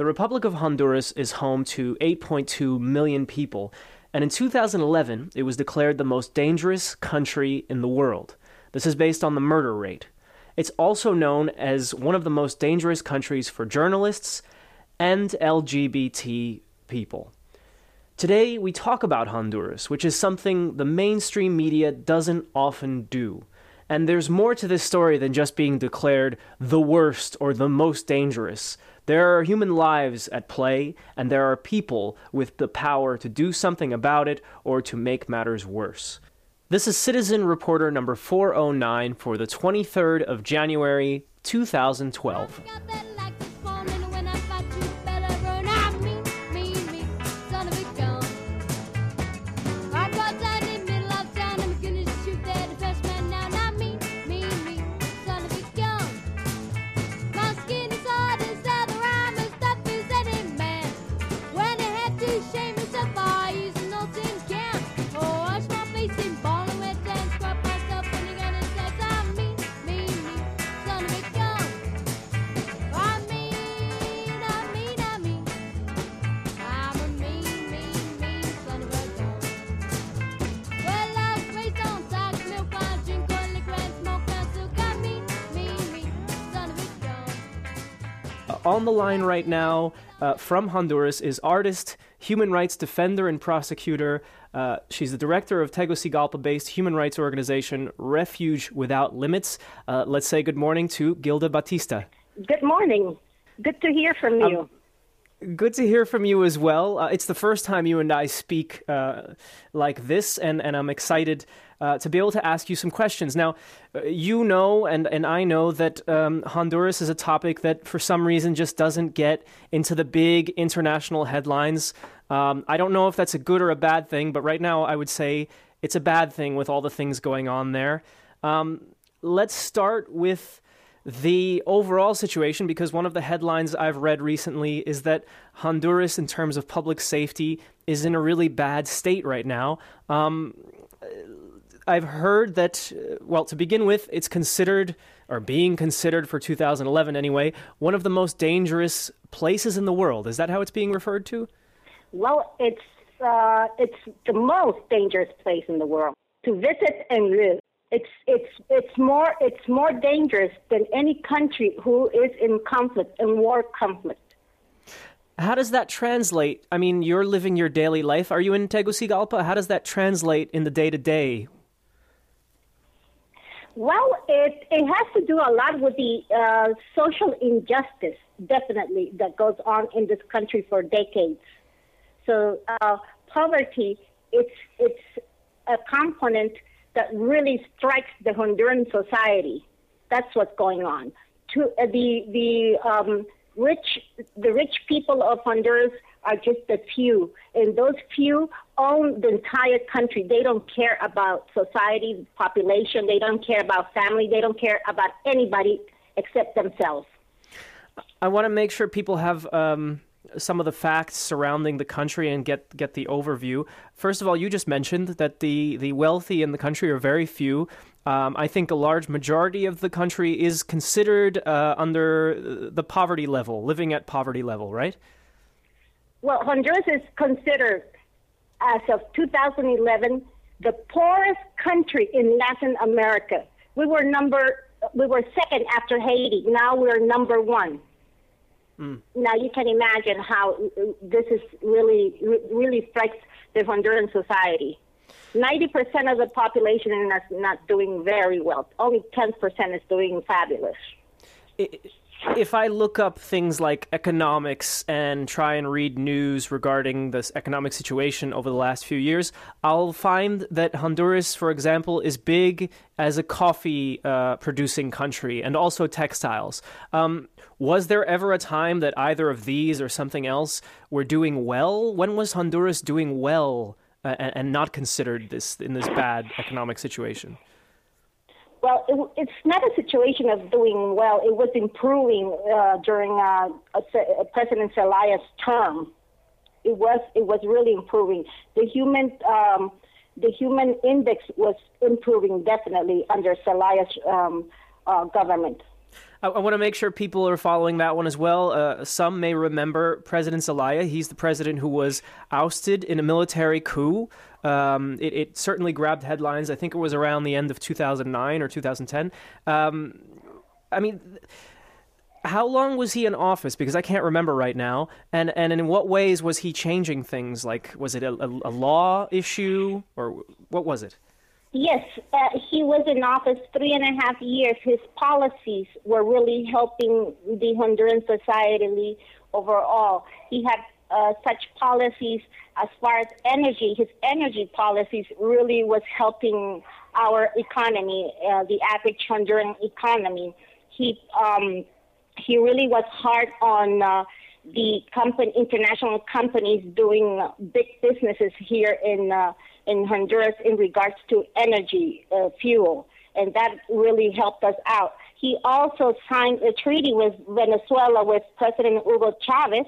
The Republic of Honduras is home to 8.2 million people, and in 2011, it was declared the most dangerous country in the world. This is based on the murder rate. It's also known as one of the most dangerous countries for journalists and LGBT people. Today, we talk about Honduras, which is something the mainstream media doesn't often do. And there's more to this story than just being declared the worst or the most dangerous. There are human lives at play, and there are people with the power to do something about it or to make matters worse. This is Citizen Reporter number 409 for the 23rd of January, 2012. On the line right now uh, from Honduras is artist, human rights defender, and prosecutor. Uh, she's the director of Tegucigalpa based human rights organization Refuge Without Limits. Uh, let's say good morning to Gilda Batista. Good morning. Good to hear from you. Um, Good to hear from you as well. Uh, it's the first time you and I speak uh, like this, and, and I'm excited uh, to be able to ask you some questions. Now, uh, you know, and, and I know that um, Honduras is a topic that for some reason just doesn't get into the big international headlines. Um, I don't know if that's a good or a bad thing, but right now I would say it's a bad thing with all the things going on there. Um, let's start with the overall situation because one of the headlines I've read recently is that Honduras, in terms of public safety, is in a really bad state right now. Um, I've heard that, uh, well, to begin with, it's considered, or being considered for 2011 anyway, one of the most dangerous places in the world. Is that how it's being referred to? Well, it's uh, it's the most dangerous place in the world to visit and live it's it's it's more it's more dangerous than any country who is in conflict in war conflict. How does that translate? I mean, you're living your daily life. Are you in Tegucigalpa? How does that translate in the day to day? Well, it it has to do a lot with the uh, social injustice, definitely that goes on in this country for decades. So uh, poverty, it's it's a component that really strikes the Honduran society. That's what's going on. To, uh, the the um, rich the rich people of Honduras are just a few, and those few own the entire country. They don't care about society, population. They don't care about family. They don't care about anybody except themselves. I want to make sure people have. Um some of the facts surrounding the country and get get the overview. First of all, you just mentioned that the the wealthy in the country are very few. Um, I think a large majority of the country is considered uh, under the poverty level, living at poverty level, right? Well, Honduras is considered, as of 2011, the poorest country in Latin America. We were number, we were second after Haiti. Now we're number one. Mm. Now you can imagine how this is really, really strikes the Honduran society. 90% of the population is not doing very well. Only 10% is doing fabulous. It, if I look up things like economics and try and read news regarding this economic situation over the last few years, I'll find that Honduras, for example, is big as a coffee uh, producing country and also textiles. Um, was there ever a time that either of these or something else were doing well? When was Honduras doing well uh, and, and not considered this in this bad economic situation? Well, it, it's not a situation of doing well. It was improving uh, during uh, President Zelaya's term. It was it was really improving. The human um, the human index was improving definitely under Zelaya's um, uh, government. I, I want to make sure people are following that one as well. Uh, some may remember President Zelaya. He's the president who was ousted in a military coup. Um, it, it, certainly grabbed headlines. I think it was around the end of 2009 or 2010. Um, I mean, how long was he in office? Because I can't remember right now. And and in what ways was he changing things? Like, was it a, a, a law issue or what was it? Yes, uh, he was in office three and a half years. His policies were really helping the Honduran society overall. He had uh, such policies as far as energy. His energy policies really was helping our economy, uh, the average Honduran economy. He um, he really was hard on uh, the company, international companies doing big businesses here in uh, in Honduras in regards to energy uh, fuel, and that really helped us out. He also signed a treaty with Venezuela with President Hugo Chavez,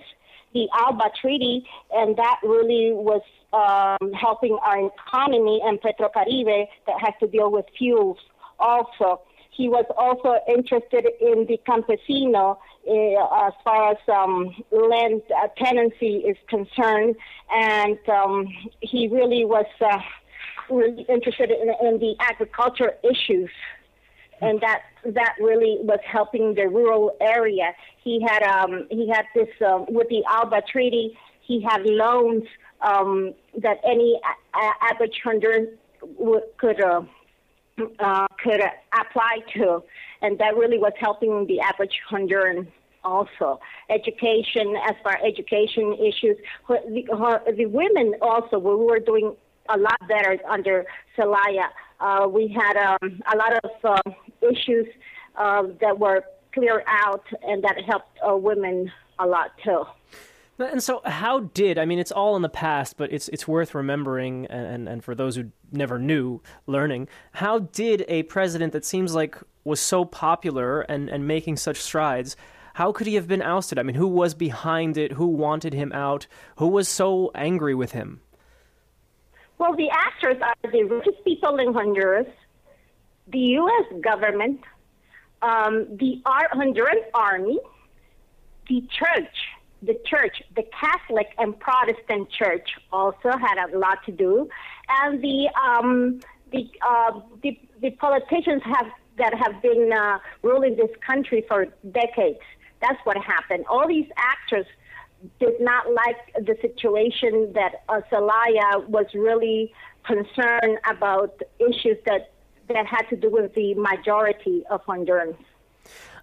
the ALBA Treaty, and that really was um, helping our economy and Petrocaribe that has to deal with fuels also. He was also interested in the campesino as far as um, land uh, tenancy is concerned, and um, he really was uh, really interested in, in the agriculture issues and that that really was helping the rural area. He had um, he had this uh, with the Alba Treaty. He had loans um, that any average Honduran could uh, could apply to, and that really was helping the average Honduran also. Education, as far as education issues, the, the women also, we were doing a lot better under Zelaya. Uh, we had um, a lot of uh, issues uh, that were cleared out, and that helped uh, women a lot too. And so, how did I mean? It's all in the past, but it's it's worth remembering, and and for those who never knew, learning. How did a president that seems like was so popular and and making such strides? How could he have been ousted? I mean, who was behind it? Who wanted him out? Who was so angry with him? Well, the actors are the richest people in Honduras, the U.S. government, um, the Honduran army, the church the church, the Catholic and Protestant church, also had a lot to do, and the um, the, uh, the the politicians have that have been uh, ruling this country for decades. That's what happened. All these actors did not like the situation that uh, Zelaya was really concerned about issues that that had to do with the majority of Hondurans.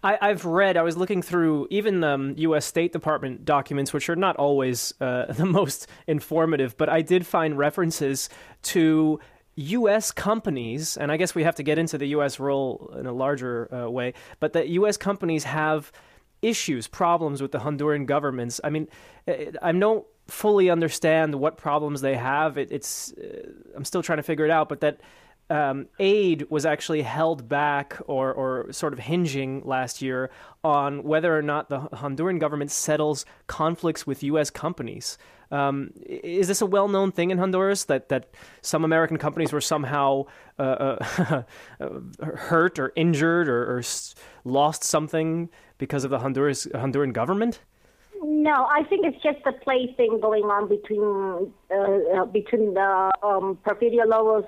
I, have read, I was looking through even the um, U.S. State Department documents, which are not always uh, the most informative, but I did find references to U.S. companies, and I guess we have to get into the U.S. role in a larger uh, way, but that U.S. companies have issues, problems with the Honduran governments. I mean, I don't fully understand what problems they have. It, it's uh, I'm still trying to figure it out, but that um, aid was actually held back or, or sort of hinging last year on whether or not the Honduran government settles conflicts with U.S. companies. Um, is this a well-known thing in Honduras that, that some American companies were somehow uh, uh, hurt or injured or, or, lost something because of the Honduras Honduran government? No, I think it's just a play thing going on between uh, uh between the um, Porfirio Lobos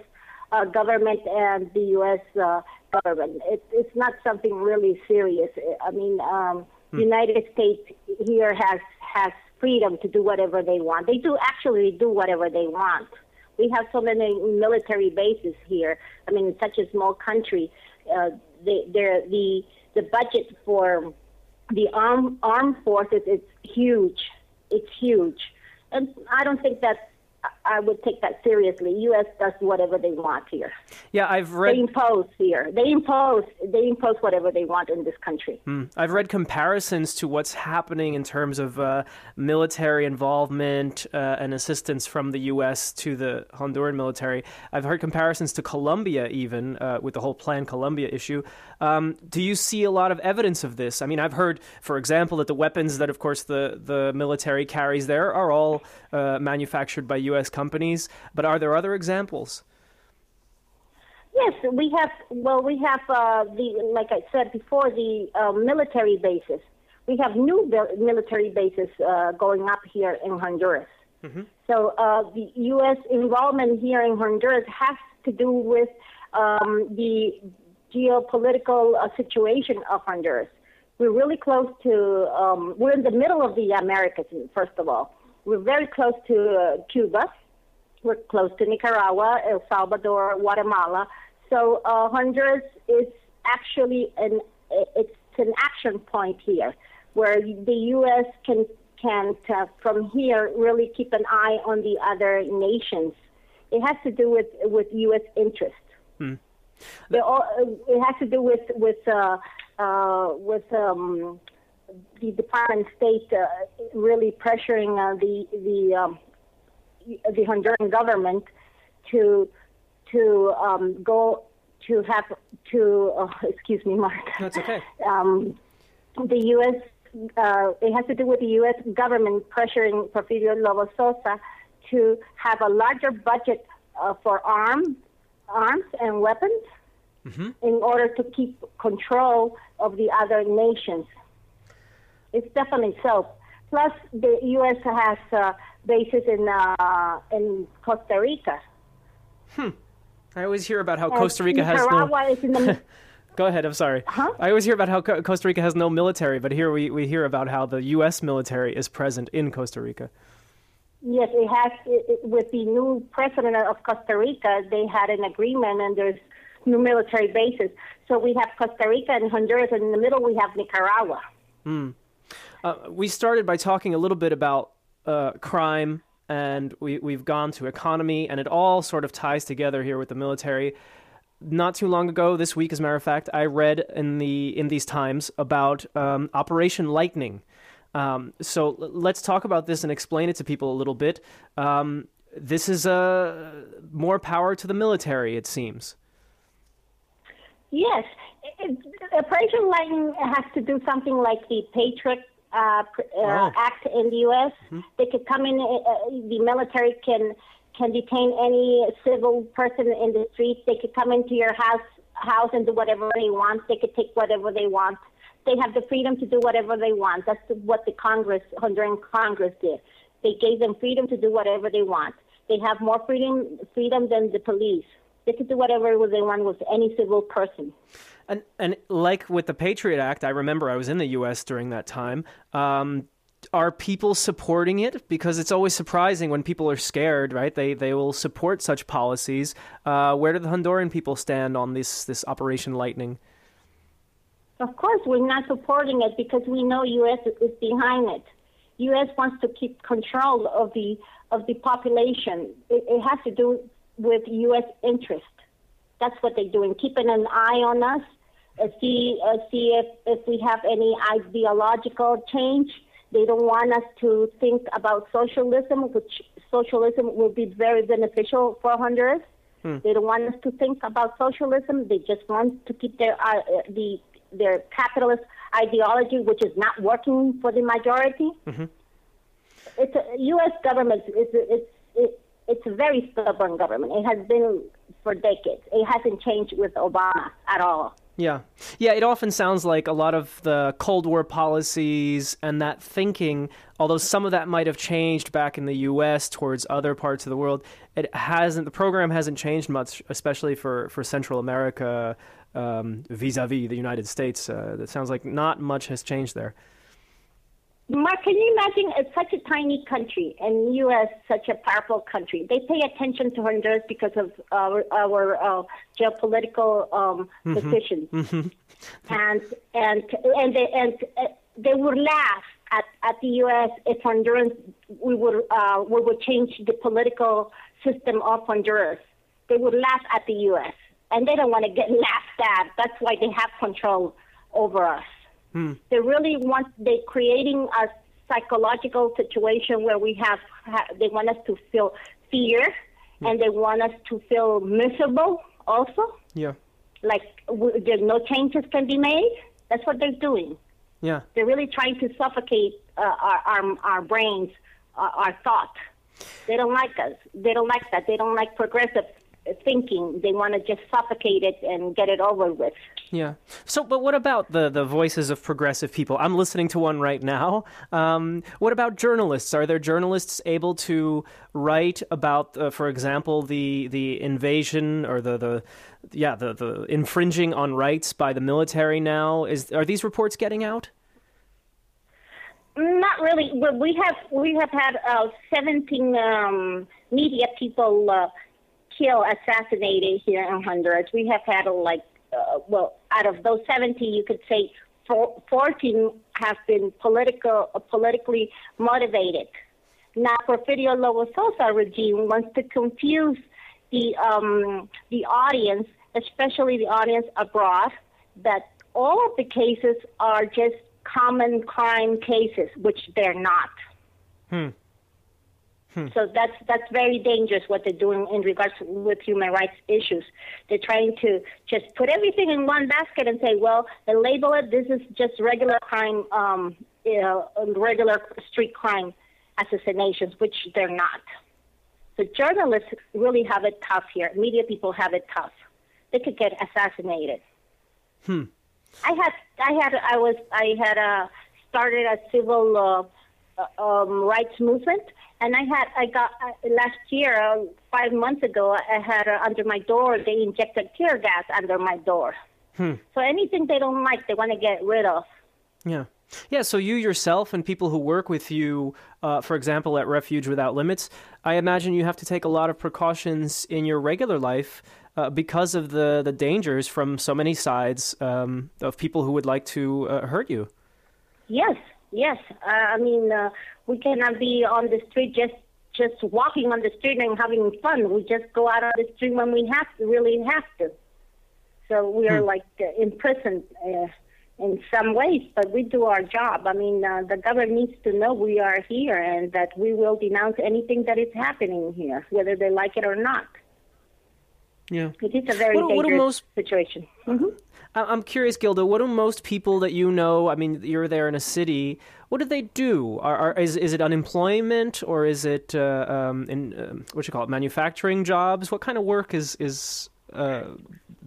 uh, government and the U.S. Uh, government. It, it's not something really serious. I mean, um, hmm. United States here has has freedom to do whatever they want. They do actually do whatever they want. We have so many military bases here. I mean, such a small country. Uh, they, the the budget for the armed armed forces is huge. It's huge, and I don't think that I would take that seriously. U.S. does whatever they want here. Yeah, I've read. They impose here. They impose. They impose whatever they want in this country. Hmm. I've read comparisons to what's happening in terms of uh, military involvement uh, and assistance from the U.S. to the Honduran military. I've heard comparisons to Colombia, even uh, with the whole Plan Colombia issue. Um, do you see a lot of evidence of this? I mean, I've heard, for example, that the weapons that, of course, the the military carries there are all uh, manufactured by U.S. companies. But are there other examples? Yes, we have. Well, we have uh, the like I said before the uh, military bases. We have new military bases uh, going up here in Honduras. Mm-hmm. So uh, the U.S. involvement here in Honduras has to do with um, the geopolitical uh, situation of Honduras. We're really close to. Um, we're in the middle of the Americas. First of all, we're very close to uh, Cuba we're close to Nicaragua, El Salvador, Guatemala. So uh, Honduras is actually an it's an action point here, where the U.S. can can uh, from here really keep an eye on the other nations. It has to do with with U.S. interest. Hmm. All, it has to do with with uh, uh, with um, the Department of State uh, really pressuring uh, the the um, the Honduran government to to um, go to have to oh, excuse me, Mark. That's okay. Um, the U.S. Uh, it has to do with the U.S. government pressuring Porfirio Lobo Sosa to have a larger budget uh, for arms, arms and weapons mm-hmm. in order to keep control of the other nations. It's definitely so. Plus, the U.S. has uh, bases in uh, in Costa Rica. Hmm. I always hear about how and Costa Rica has no. The... Go ahead. I'm sorry. Huh? I always hear about how Co- Costa Rica has no military, but here we, we hear about how the U.S. military is present in Costa Rica. Yes, it has. It, it, with the new president of Costa Rica, they had an agreement, and there's new military bases. So we have Costa Rica and Honduras, and in the middle we have Nicaragua. Hmm. Uh, we started by talking a little bit about uh, crime and we, we've gone to economy, and it all sort of ties together here with the military. Not too long ago, this week, as a matter of fact, I read in the in these times about um, Operation Lightning. Um, so let's talk about this and explain it to people a little bit. Um, this is a uh, more power to the military, it seems. Yes, it, Operation Lightning has to do something like the Patriot uh, uh, act in the U.S. Mm-hmm. They could come in. Uh, uh, the military can can detain any civil person in the street. They could come into your house house and do whatever they want. They could take whatever they want. They have the freedom to do whatever they want. That's what the Congress, Honduran Congress, did. They gave them freedom to do whatever they want. They have more freedom freedom than the police. They could do whatever they want with any civil person. And and like with the Patriot Act, I remember I was in the U.S. during that time. Um, are people supporting it? Because it's always surprising when people are scared, right? They they will support such policies. Uh, where do the Honduran people stand on this this Operation Lightning? Of course, we're not supporting it because we know U.S. is behind it. U.S. wants to keep control of the of the population. It, it has to do with U.S. interest. That's what they're doing, keeping an eye on us uh, see uh, see if, if we have any ideological change. They don't want us to think about socialism, which socialism will be very beneficial for Honduras. Hmm. They don't want us to think about socialism. They just want to keep their uh, the their capitalist ideology, which is not working for the majority. Mm-hmm. It's a U.S. government. It's it's it, it's a very stubborn government. It has been for decades. It hasn't changed with Obama at all. Yeah. Yeah, it often sounds like a lot of the Cold War policies and that thinking, although some of that might have changed back in the US towards other parts of the world, it hasn't the program hasn't changed much, especially for, for Central America um, vis-a-vis the United States. Uh, it sounds like not much has changed there. Mark, can you imagine it's such a tiny country and U.S. such a powerful country? They pay attention to Honduras because of our, our uh, geopolitical um, mm-hmm. position, mm-hmm. and and and they, and uh, they would laugh at, at the U.S. if Honduras we would uh, we would change the political system of Honduras. They would laugh at the U.S. and they don't want to get laughed at. That's why they have control over us. Hmm. They really want they creating a psychological situation where we have they want us to feel fear hmm. and they want us to feel miserable also. Yeah. Like there's no changes can be made. That's what they're doing. Yeah. They're really trying to suffocate uh, our, our our brains, uh, our thought. They don't like us. They don't like that. They don't like progressive thinking. They want to just suffocate it and get it over with. Yeah. So, but what about the, the voices of progressive people? I'm listening to one right now. Um, what about journalists? Are there journalists able to write about, uh, for example, the the invasion or the, the yeah the, the infringing on rights by the military now? Is are these reports getting out? Not really. We have we have had uh, 17 um, media people uh, killed, assassinated here in Honduras. We have had uh, like uh, well, out of those 70, you could say 14 have been political politically motivated. Now, Porfirio Lobo Sosa regime wants to confuse the um, the audience, especially the audience abroad, that all of the cases are just common crime cases, which they're not. Hmm. Hmm. So that's that's very dangerous what they're doing in regards to, with human rights issues. They're trying to just put everything in one basket and say, well, they label it. This is just regular crime, um, you know, regular street crime assassinations, which they're not. So journalists really have it tough here. Media people have it tough. They could get assassinated. Hmm. I had I had I was I had uh, started a civil uh, uh, um, rights movement, and I had I got uh, last year uh, five months ago I had uh, under my door they injected tear gas under my door. Hmm. So anything they don't like they want to get rid of. Yeah. Yeah, so you yourself and people who work with you, uh, for example, at Refuge Without Limits, I imagine you have to take a lot of precautions in your regular life uh, because of the, the dangers from so many sides um, of people who would like to uh, hurt you. Yes, yes. Uh, I mean, uh, we cannot be on the street just just walking on the street and having fun. We just go out on the street when we have to, really have to. So we are hmm. like uh, imprisoned uh, in some ways, but we do our job. I mean, uh, the government needs to know we are here and that we will denounce anything that is happening here, whether they like it or not. Yeah. It is a very what, dangerous what most, situation. Mm-hmm. I'm curious, Gilda. What do most people that you know? I mean, you're there in a city. What do they do? Are, are is is it unemployment or is it uh, um, in uh, what you call it manufacturing jobs? What kind of work is is uh,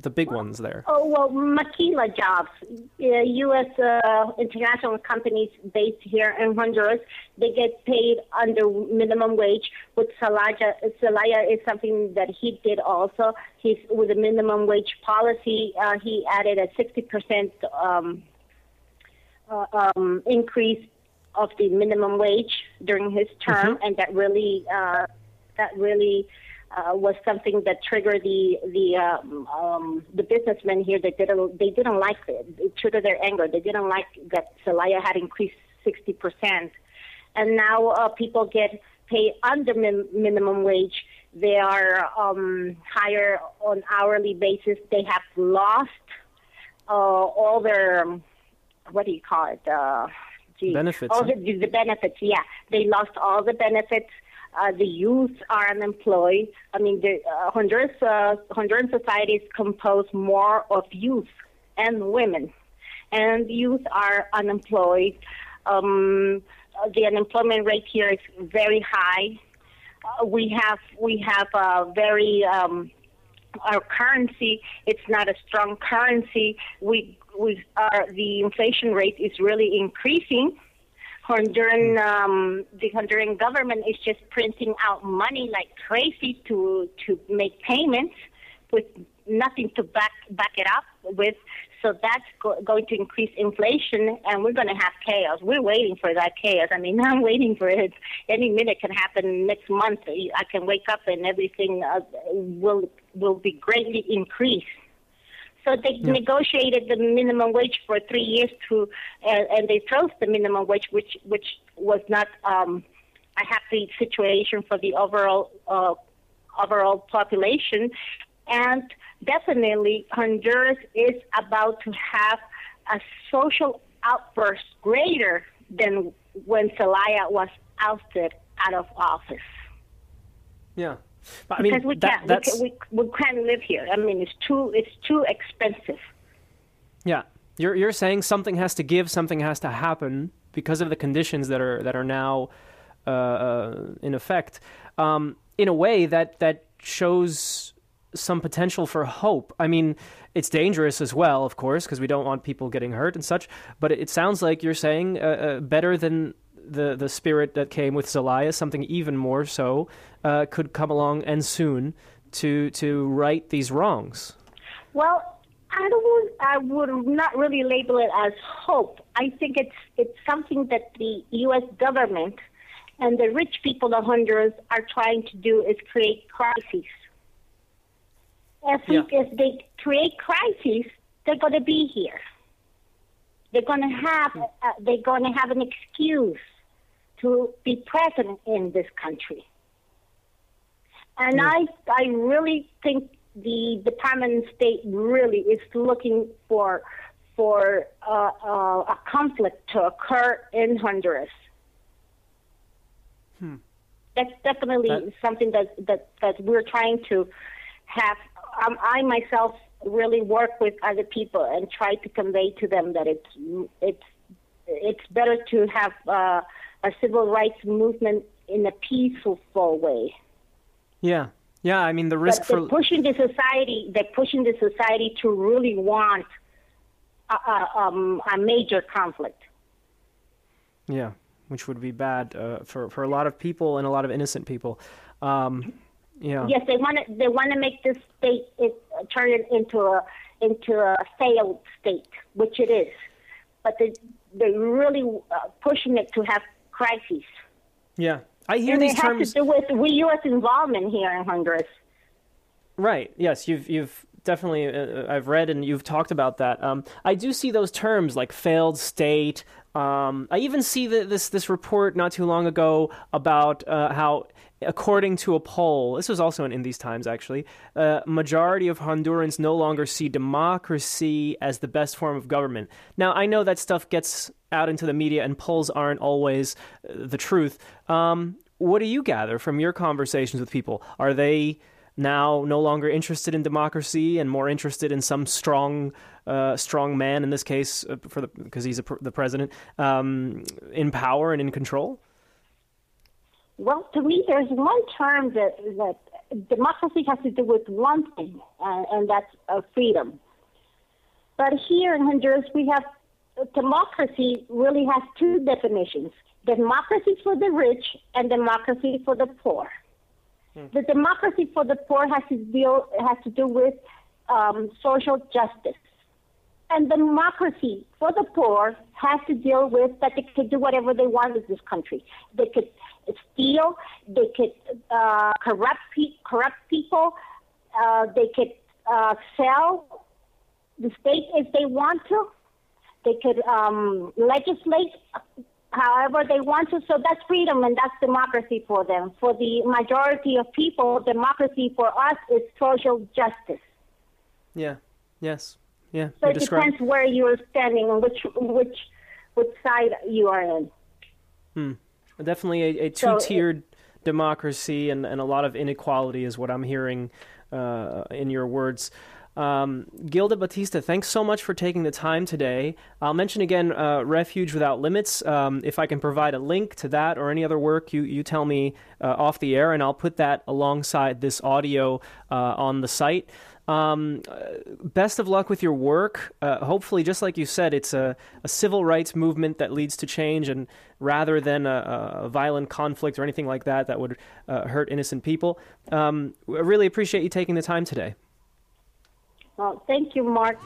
the big ones there? Oh well, maquila jobs. Uh, U.S. Uh, international companies based here in Honduras, they get paid under minimum wage. With Zelaya, Zelaya is something that he did also. He's with the minimum wage policy. Uh, he added a 60 percent um, uh, um, increase of the minimum wage during his term, mm-hmm. and that really uh, that really uh, was something that triggered the the um, um, the businessmen here that didn't they didn't like it. It triggered their anger. They didn't like that Zelaya had increased sixty percent, and now uh, people get paid under min- minimum wage. They are um, higher on hourly basis. They have lost uh, all their what do you call it? Uh, gee, benefits. All the, the benefits. Yeah, they lost all the benefits uh, the youth are unemployed. I mean, the uh, Honduras uh, Honduran society is composed more of youth and women, and youth are unemployed. Um, the unemployment rate here is very high. Uh, we have we have a very um, our currency. It's not a strong currency. We we are the inflation rate is really increasing Honduran, um, the Honduran government is just printing out money like crazy to to make payments with nothing to back back it up with. So that's go- going to increase inflation, and we're going to have chaos. We're waiting for that chaos. I mean, I'm waiting for it. Any minute can happen next month. I can wake up and everything uh, will will be greatly increased. So they yeah. negotiated the minimum wage for three years to, uh, and they froze the minimum wage, which which was not um, a happy situation for the overall uh, overall population. And definitely, Honduras is about to have a social outburst greater than when Zelaya was ousted out of office. Yeah. But, I mean, because we that, can't, we, we, we can't live here. I mean, it's too it's too expensive. Yeah, you're you're saying something has to give, something has to happen because of the conditions that are that are now uh, uh, in effect. Um, in a way that that shows some potential for hope. I mean, it's dangerous as well, of course, because we don't want people getting hurt and such. But it, sounds like you're saying uh, uh, better than the the spirit that came with Zelaya, something even more so uh, could come along and soon to to right these wrongs. Well, I don't. I would not really label it as hope. I think it's it's something that the U.S. government and the rich people of Honduras are trying to do is create crises. If, yeah. if they create crises, they're going to be here. They're going to have uh, they're going to have an excuse to be present in this country. And yeah. I I really think the Department of State really is looking for for uh, uh, a conflict to occur in Honduras. Hmm. That's definitely that, something that, that that we're trying to have. Um, I myself really work with other people and try to convey to them that it's it's it's better to have uh, a civil rights movement in a peaceful way. Yeah, yeah, I mean the risk but they're for pushing the society. They're pushing the society to really want a, a, um, a major conflict. Yeah, which would be bad uh, for for a lot of people and a lot of innocent people. Um, yeah. Yes, they want to. They want to make this state it, uh, turn it into a into a failed state, which it is. But they they're really uh, pushing it to have crises. Yeah, I hear and these it terms. has to do with U.S. involvement here in Honduras. Right. Yes, you've you've definitely uh, I've read and you've talked about that. Um, I do see those terms like failed state. Um, I even see the, this this report not too long ago about uh, how, according to a poll, this was also in, these times actually, uh, majority of Hondurans no longer see democracy as the best form of government. Now I know that stuff gets out into the media, and polls aren't always uh, the truth. Um, what do you gather from your conversations with people? Are they now no longer interested in democracy and more interested in some strong, uh, strong man in this case, uh, for because he's pr- the president, um, in power and in control? Well, to me, there's one term that that democracy has to do with one thing, uh, and that's uh, freedom. But here in Honduras, we have democracy really has two definitions democracy for the rich and democracy for the poor. Hmm. The democracy for the poor has to deal has to do with um, social justice, and democracy for the poor has to deal with that they could do whatever they want in this country. They could steal, they could uh, corrupt pe- corrupt people, uh, they could uh, sell the state if they want to they could um, legislate however they want to. So that's freedom and that's democracy for them. For the majority of people, democracy for us is social justice. Yeah. Yes. Yeah. So it describe... depends where you're standing and which which which side you are in. Hmm. Definitely a, a two-tiered so democracy and, and a lot of inequality is what I'm hearing uh, in your words. Um, Gilda Batista, thanks so much for taking the time today. I'll mention again uh, Refuge Without Limits. Um, if I can provide a link to that or any other work, you, you tell me uh, off the air, and I'll put that alongside this audio uh, on the site. Um, best of luck with your work. Uh, hopefully, just like you said, it's a, a, civil rights movement that leads to change, and rather than a, a violent conflict or anything like that that would uh, hurt innocent people. Um, I really appreciate you taking the time today. Well, thank you, Mark.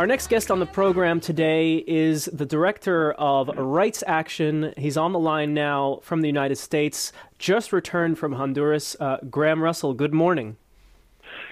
Our next guest on the program today is the director of Rights Action. He's on the line now from the United States, just returned from Honduras. Uh, Graham Russell, good morning.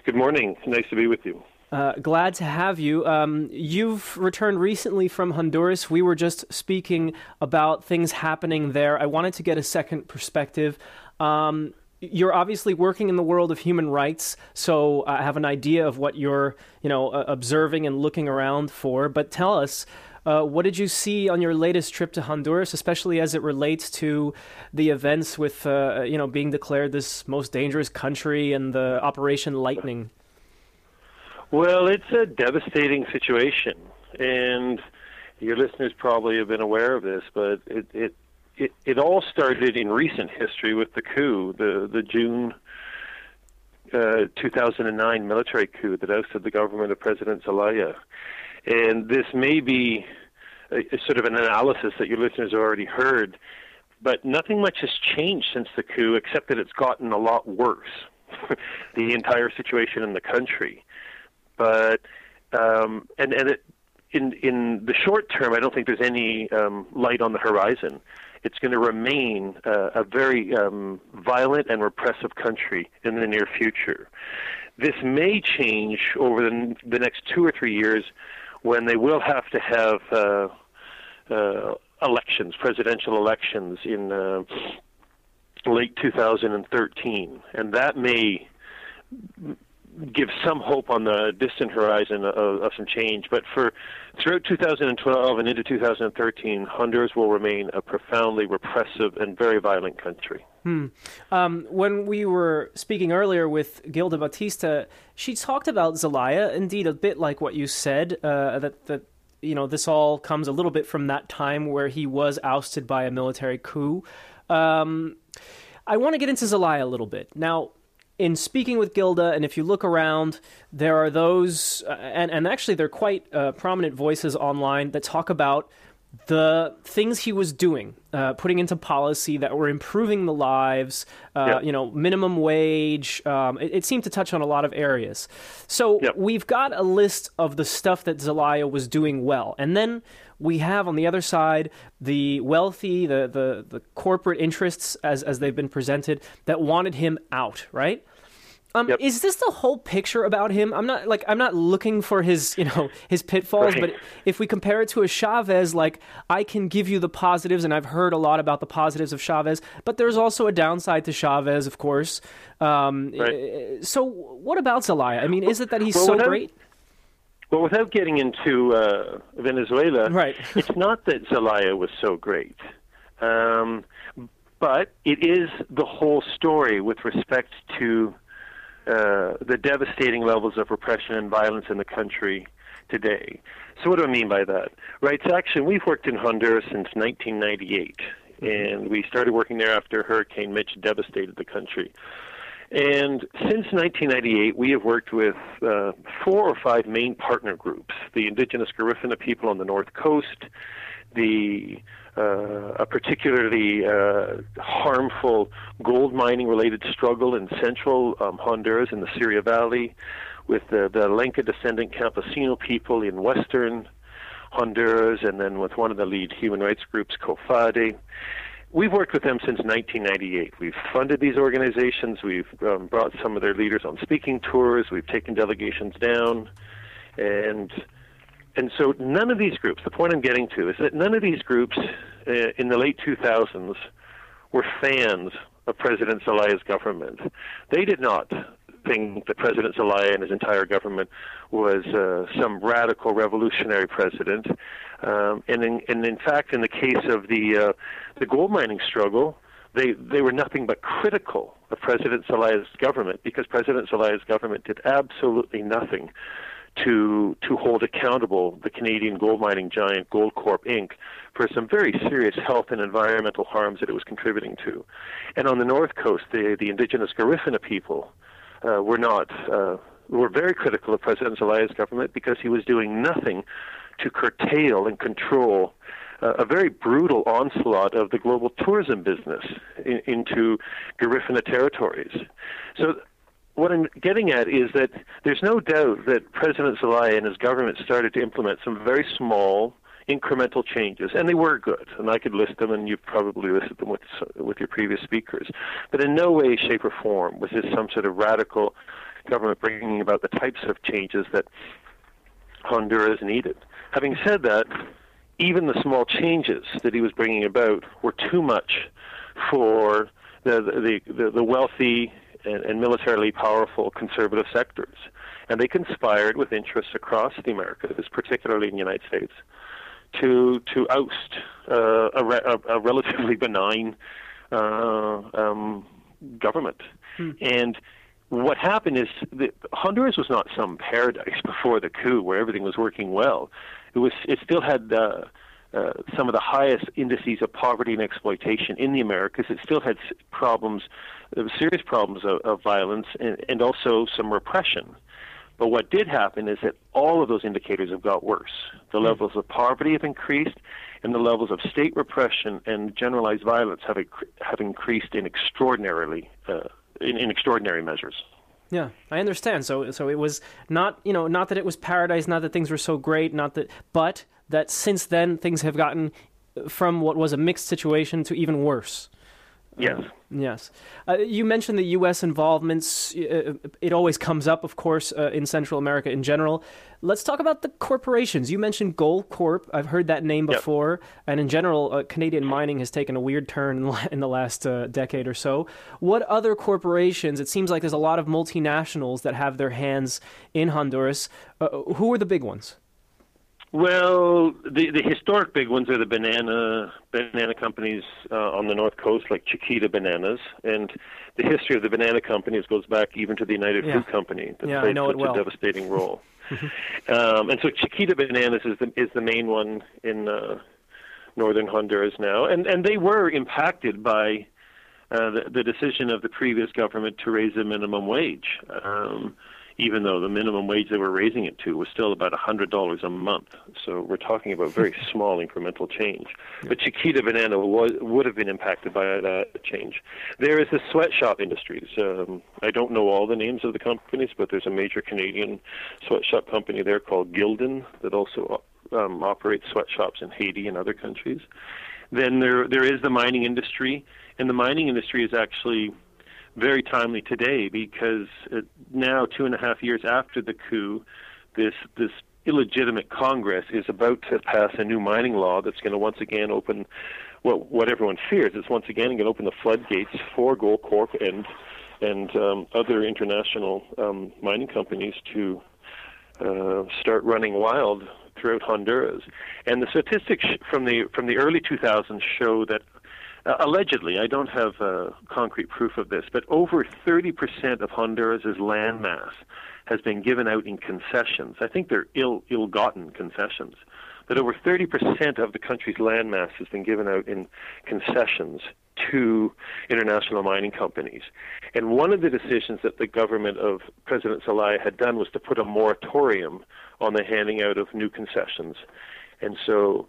Good morning. Nice to be with you. Uh, glad to have you. Um, you've returned recently from Honduras. We were just speaking about things happening there. I wanted to get a second perspective. Um, you're obviously working in the world of human rights, so I have an idea of what you're, you know, uh, observing and looking around for. But tell us, uh, what did you see on your latest trip to Honduras, especially as it relates to the events with, uh, you know, being declared this most dangerous country and the Operation Lightning? Well, it's a devastating situation, and your listeners probably have been aware of this, but it it it, it all started in recent history with the coup, the the June uh, 2009 military coup that ousted the government of President Zelaya, and this may be a, a sort of an analysis that your listeners have already heard, but nothing much has changed since the coup, except that it's gotten a lot worse. the entire situation in the country, but um, and and it, in in the short term, I don't think there's any um, light on the horizon. It's going to remain uh, a very um, violent and repressive country in the near future. This may change over the, the next two or three years when they will have to have uh, uh, elections, presidential elections in uh, late 2013, and that may give some hope on the distant horizon of, of, some change. But for throughout 2012 and into 2013, Honduras will remain a profoundly repressive and very violent country. Hmm. Um, when we were speaking earlier with Gilda Batista, she talked about Zelaya, indeed, a bit like what you said, uh, that that you know this all comes a little bit from that time where he was ousted by a military coup. Um, I want to get into Zelaya a little bit now in speaking with Gilda, and if you look around, there are those, uh, and, and actually they're quite uh, prominent voices online that talk about the things he was doing, uh, putting into policy that were improving the lives, uh, yep. you know, minimum wage. Um, it, it, seemed to touch on a lot of areas. So yep. we've got a list of the stuff that Zelaya was doing well, and then we have on the other side the wealthy, the the, the corporate interests as as they've been presented that wanted him out, right? Um, yep. Is this the whole picture about him? I'm not like I'm not looking for his you know his pitfalls, right. but if we compare it to a Chavez, like I can give you the positives, and I've heard a lot about the positives of Chavez, but there's also a downside to Chavez, of course. Um, right. Eh, so what about Zelaya? I mean, is it that he's well, so great? Well, without getting into uh, Venezuela, right. it's not that Zelaya was so great. Um, but it is the whole story with respect to uh, the devastating levels of repression and violence in the country today. So, what do I mean by that? Rights Action, we've worked in Honduras since 1998, and we started working there after Hurricane Mitch devastated the country. And since 1998, we have worked with uh, four or five main partner groups the indigenous Garifuna people on the North Coast, the uh, a particularly uh, harmful gold mining related struggle in central um, Honduras in the Siria Valley with the, the Lenca descendant Campesino people in western Honduras and then with one of the lead human rights groups, COFADEH. We've worked with them since 1998. We've funded these organizations. We've um, brought some of their leaders on speaking tours. We've taken delegations down. And and so none of these groups, the point I'm getting to is that none of these groups uh, in the late 2000s were fans of President Zelaya's government. They did not think that President Zelaya and his entire government was uh, some radical revolutionary president. Um, and, in, and in fact, in the case of the, uh, the gold mining struggle, they, they were nothing but critical of President Zelaya's government because President Zelaya's government did absolutely nothing to to hold accountable the Canadian gold mining giant Goldcorp Inc. for some very serious health and environmental harms that it was contributing to. And on the north coast, the the indigenous Garifuna people uh, were not uh, were very critical of President Zelaya's government because he was doing nothing to curtail and control uh, a very brutal onslaught of the global tourism business in, into Garifuna territories. So what I'm getting at is that there's no doubt that President Zelaya and his government started to implement some very small, incremental changes, and they were good. And I could list them, and you've probably listed them with with your previous speakers. But in no way, shape, or form was this some sort of radical government bringing about the types of changes that Honduras needed. Having said that, even the small changes that he was bringing about were too much for the the the, the wealthy and, and militarily powerful conservative sectors, and they conspired with interests across the Americas, particularly in the United States, to to oust uh, a, re- a, a relatively benign uh, um, government. Hmm. And what happened is that Honduras was not some paradise before the coup where everything was working well. It was it still had uh, uh, some of the highest indices of poverty and exploitation in the Americas. It still had problems, uh, serious problems of, of violence, and, and also some repression. But what did happen is that all of those indicators have got worse. The hmm. levels of poverty have increased, and the levels of state repression and generalized violence have have increased in extraordinarily uh, in, in extraordinary measures. Yeah, I understand. So, so it was not, you know, not that it was paradise, not that things were so great, not that, but that since then things have gotten from what was a mixed situation to even worse. Yes. yes. Uh, you mentioned the U.S. involvements. Uh, it always comes up, of course, uh, in Central America in general. Let's talk about the corporations. You mentioned Goldcorp. I've heard that name before. Yep. And in general, uh, Canadian mining has taken a weird turn in the last uh, decade or so. What other corporations? It seems like there's a lot of multinationals that have their hands in Honduras. Uh, who are the big ones? Well, the the historic big ones are the banana banana companies uh, on the north coast, like Chiquita Bananas, and the history of the banana companies goes back even to the United yeah. Fruit Company that yeah, played such well. a devastating role. um, and so Chiquita Bananas is the is the main one in uh, northern Honduras now, and and they were impacted by uh, the, the decision of the previous government to raise the minimum wage. Um, even though the minimum wage they were raising it to was still about $100 a month. So we're talking about very small incremental change. Yeah. But Chiquita Banana was, would have been impacted by that change. There is the sweatshop industries. Um, I don't know all the names of the companies, but there's a major Canadian sweatshop company there called Gildan that also um, operates sweatshops in Haiti and other countries. Then there there is the mining industry, and the mining industry is actually very timely today because now two and a half years after the coup, this this illegitimate Congress is about to pass a new mining law that's going to once again open what what everyone fears. It's once again going to open the floodgates for Goldcorp and and um, other international um, mining companies to uh, start running wild throughout Honduras. And the statistics from the from the early 2000s show that uh, allegedly, I don't have uh, concrete proof of this, but over 30% of Honduras's land mass has been given out in concessions. I think they're ill ill-gotten concessions. but over 30% of the country's land mass has been given out in concessions to international mining companies. And one of the decisions that the government of President Zelaya had done was to put a moratorium on the handing out of new concessions. And so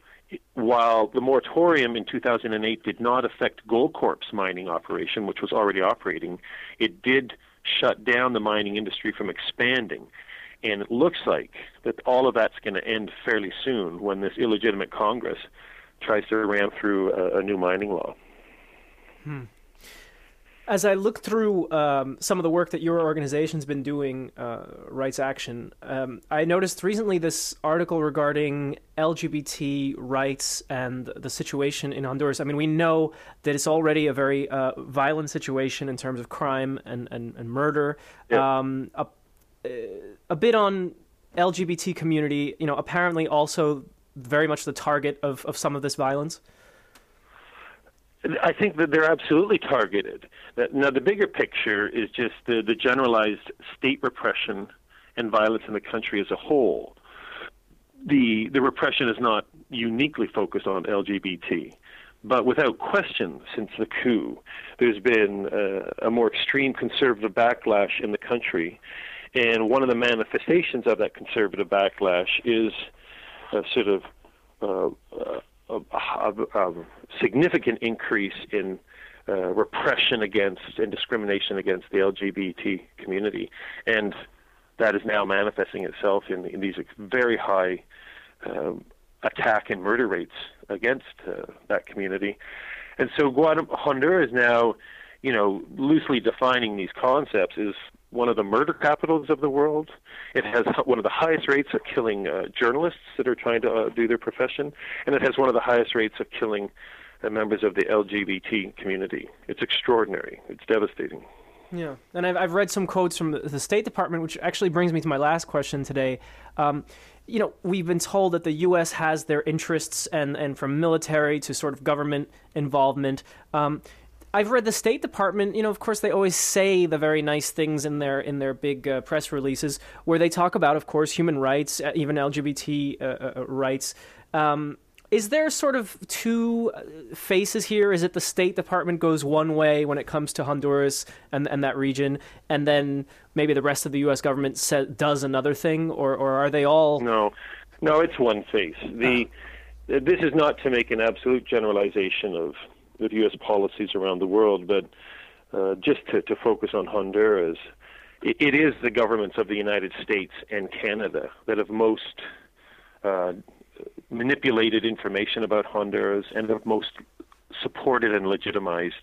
while the moratorium in 2008 did not affect Goldcorp's mining operation, which was already operating, it did shut down the mining industry from expanding. And it looks like that all of that's going to end fairly soon when this illegitimate Congress tries to ram through a, a new mining law. Hmm as I look through um, some of the work that your organization's been doing, uh, Rights Action, um, I noticed recently this article regarding LGBT rights and the situation in Honduras. I mean, we know that it's already a very uh, violent situation in terms of crime and, and, and murder. Um, a, a bit on LGBT community, you know, apparently also very much the target of, of some of this violence. I think that they're absolutely targeted. Now, the bigger picture is just the, the generalized state repression and violence in the country as a whole. The, the repression is not uniquely focused on LGBT, but without question, since the coup, there's been uh, a more extreme conservative backlash in the country. And one of the manifestations of that conservative backlash is a sort of uh, uh, a, a, significant increase in uh, repression against and discrimination against the LGBT community, and that is now manifesting itself in, in these very high um, attack and murder rates against uh, that community. And so Guatemala, Honduras now, you know, loosely defining these concepts is one of the murder capitals of the world. It has one of the highest rates of killing uh, journalists that are trying to uh, do their profession, and it has one of the highest rates of killing uh, members of the LGBT community. It's extraordinary. It's devastating. Yeah, and I've, I've read some quotes from the State Department, which actually brings me to my last question today. Um, you know, we've been told that the U.S. has their interests, and, and from military to sort of government involvement. Um, I've read the State Department. You know, of course, they always say the very nice things in their in their big uh, press releases, where they talk about, of course, human rights, uh, even LGBT uh, uh, rights. Um, is there sort of two uh, faces here? Is it the State Department goes one way when it comes to Honduras and, and that region, and then maybe the rest of the U.S. government sa- does another thing, or, or are they all? No, no, it's one face. The uh. this is not to make an absolute generalization of of U.S. policies around the world, but uh, just to, to focus on Honduras, it, it is the governments of the United States and Canada that have most uh, manipulated information about Honduras and have most supported and legitimized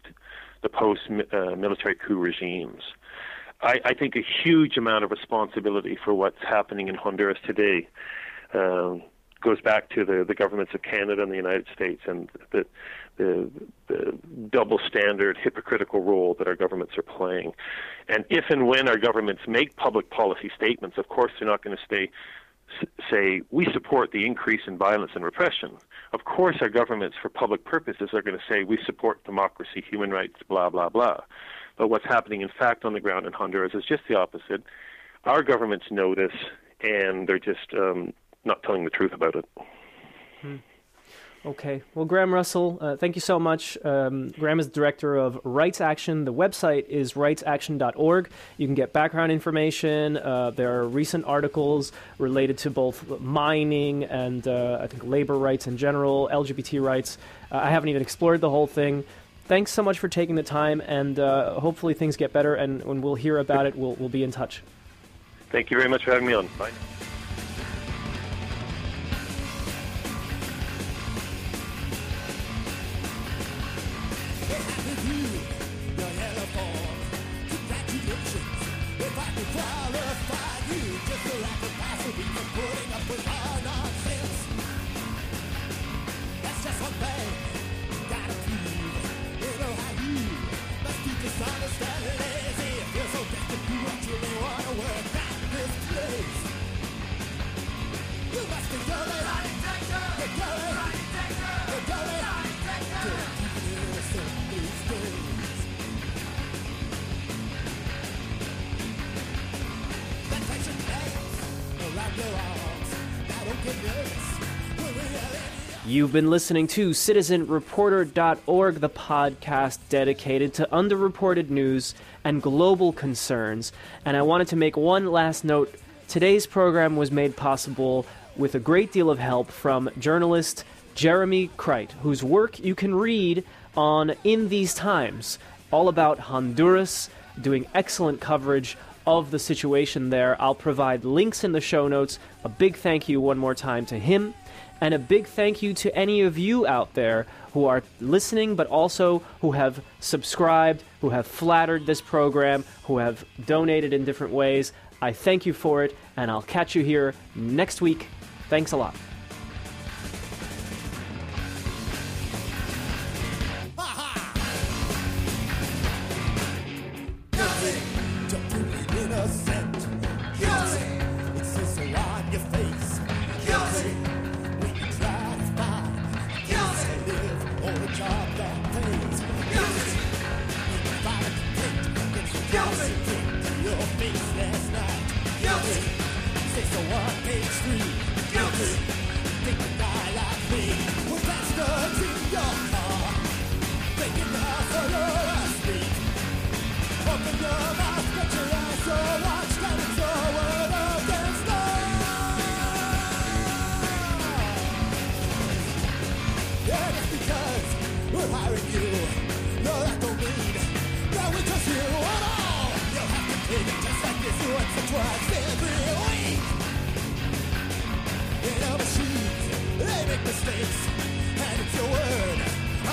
the post uh, military coup regimes. I, I, think a huge amount of responsibility for what's happening in Honduras today um, goes back to the, the governments of Canada and the United States and the, the, the double standard, hypocritical role that our governments are playing. And if and when our governments make public policy statements, of course they're not going to stay say we support the increase in violence and repression. Of course, our governments, for public purposes, are going to say we support democracy, human rights, blah blah blah. But what's happening, in fact, on the ground in Honduras is just the opposite. Our governments know this, and they're just um, not telling the truth about it. Hmm. Okay. Well, Grahame Russell, uh, thank you so much. Um, Grahame is director of Rights Action. The website is rightsaction.org. You can get background information. Uh, there are recent articles related to both mining and uh, I think labor rights in general, LGBT rights. Uh, I haven't even explored the whole thing. Thanks so much for taking the time, and uh, hopefully things get better. And when we'll hear about it, we'll, we'll be in touch. Thank you very much for having me on. Bye. You've been listening to CitizenReporter.org, the podcast dedicated to underreported news and global concerns. And I wanted to make one last note. Today's program was made possible with a great deal of help from journalist Jeremy Kryt, whose work you can read on In These Times, all about Honduras, doing excellent coverage of the situation there. I'll provide links in the show notes. A big thank you one more time to him and a big thank you to any of you out there who are listening, but also who have subscribed, who have flattered this program, who have donated in different ways. I thank you for it, and I'll catch you here next week. Thanks a lot. mistakes and it's your word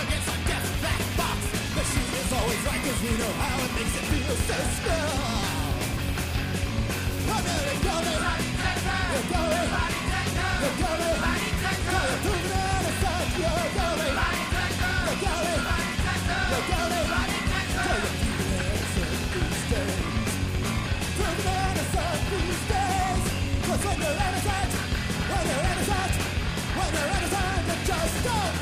against a deaf black box. machine is always right because we know how it makes it feel so small. Under the cover, you're going, you're going, you're going, you're going, you're coming. Just go!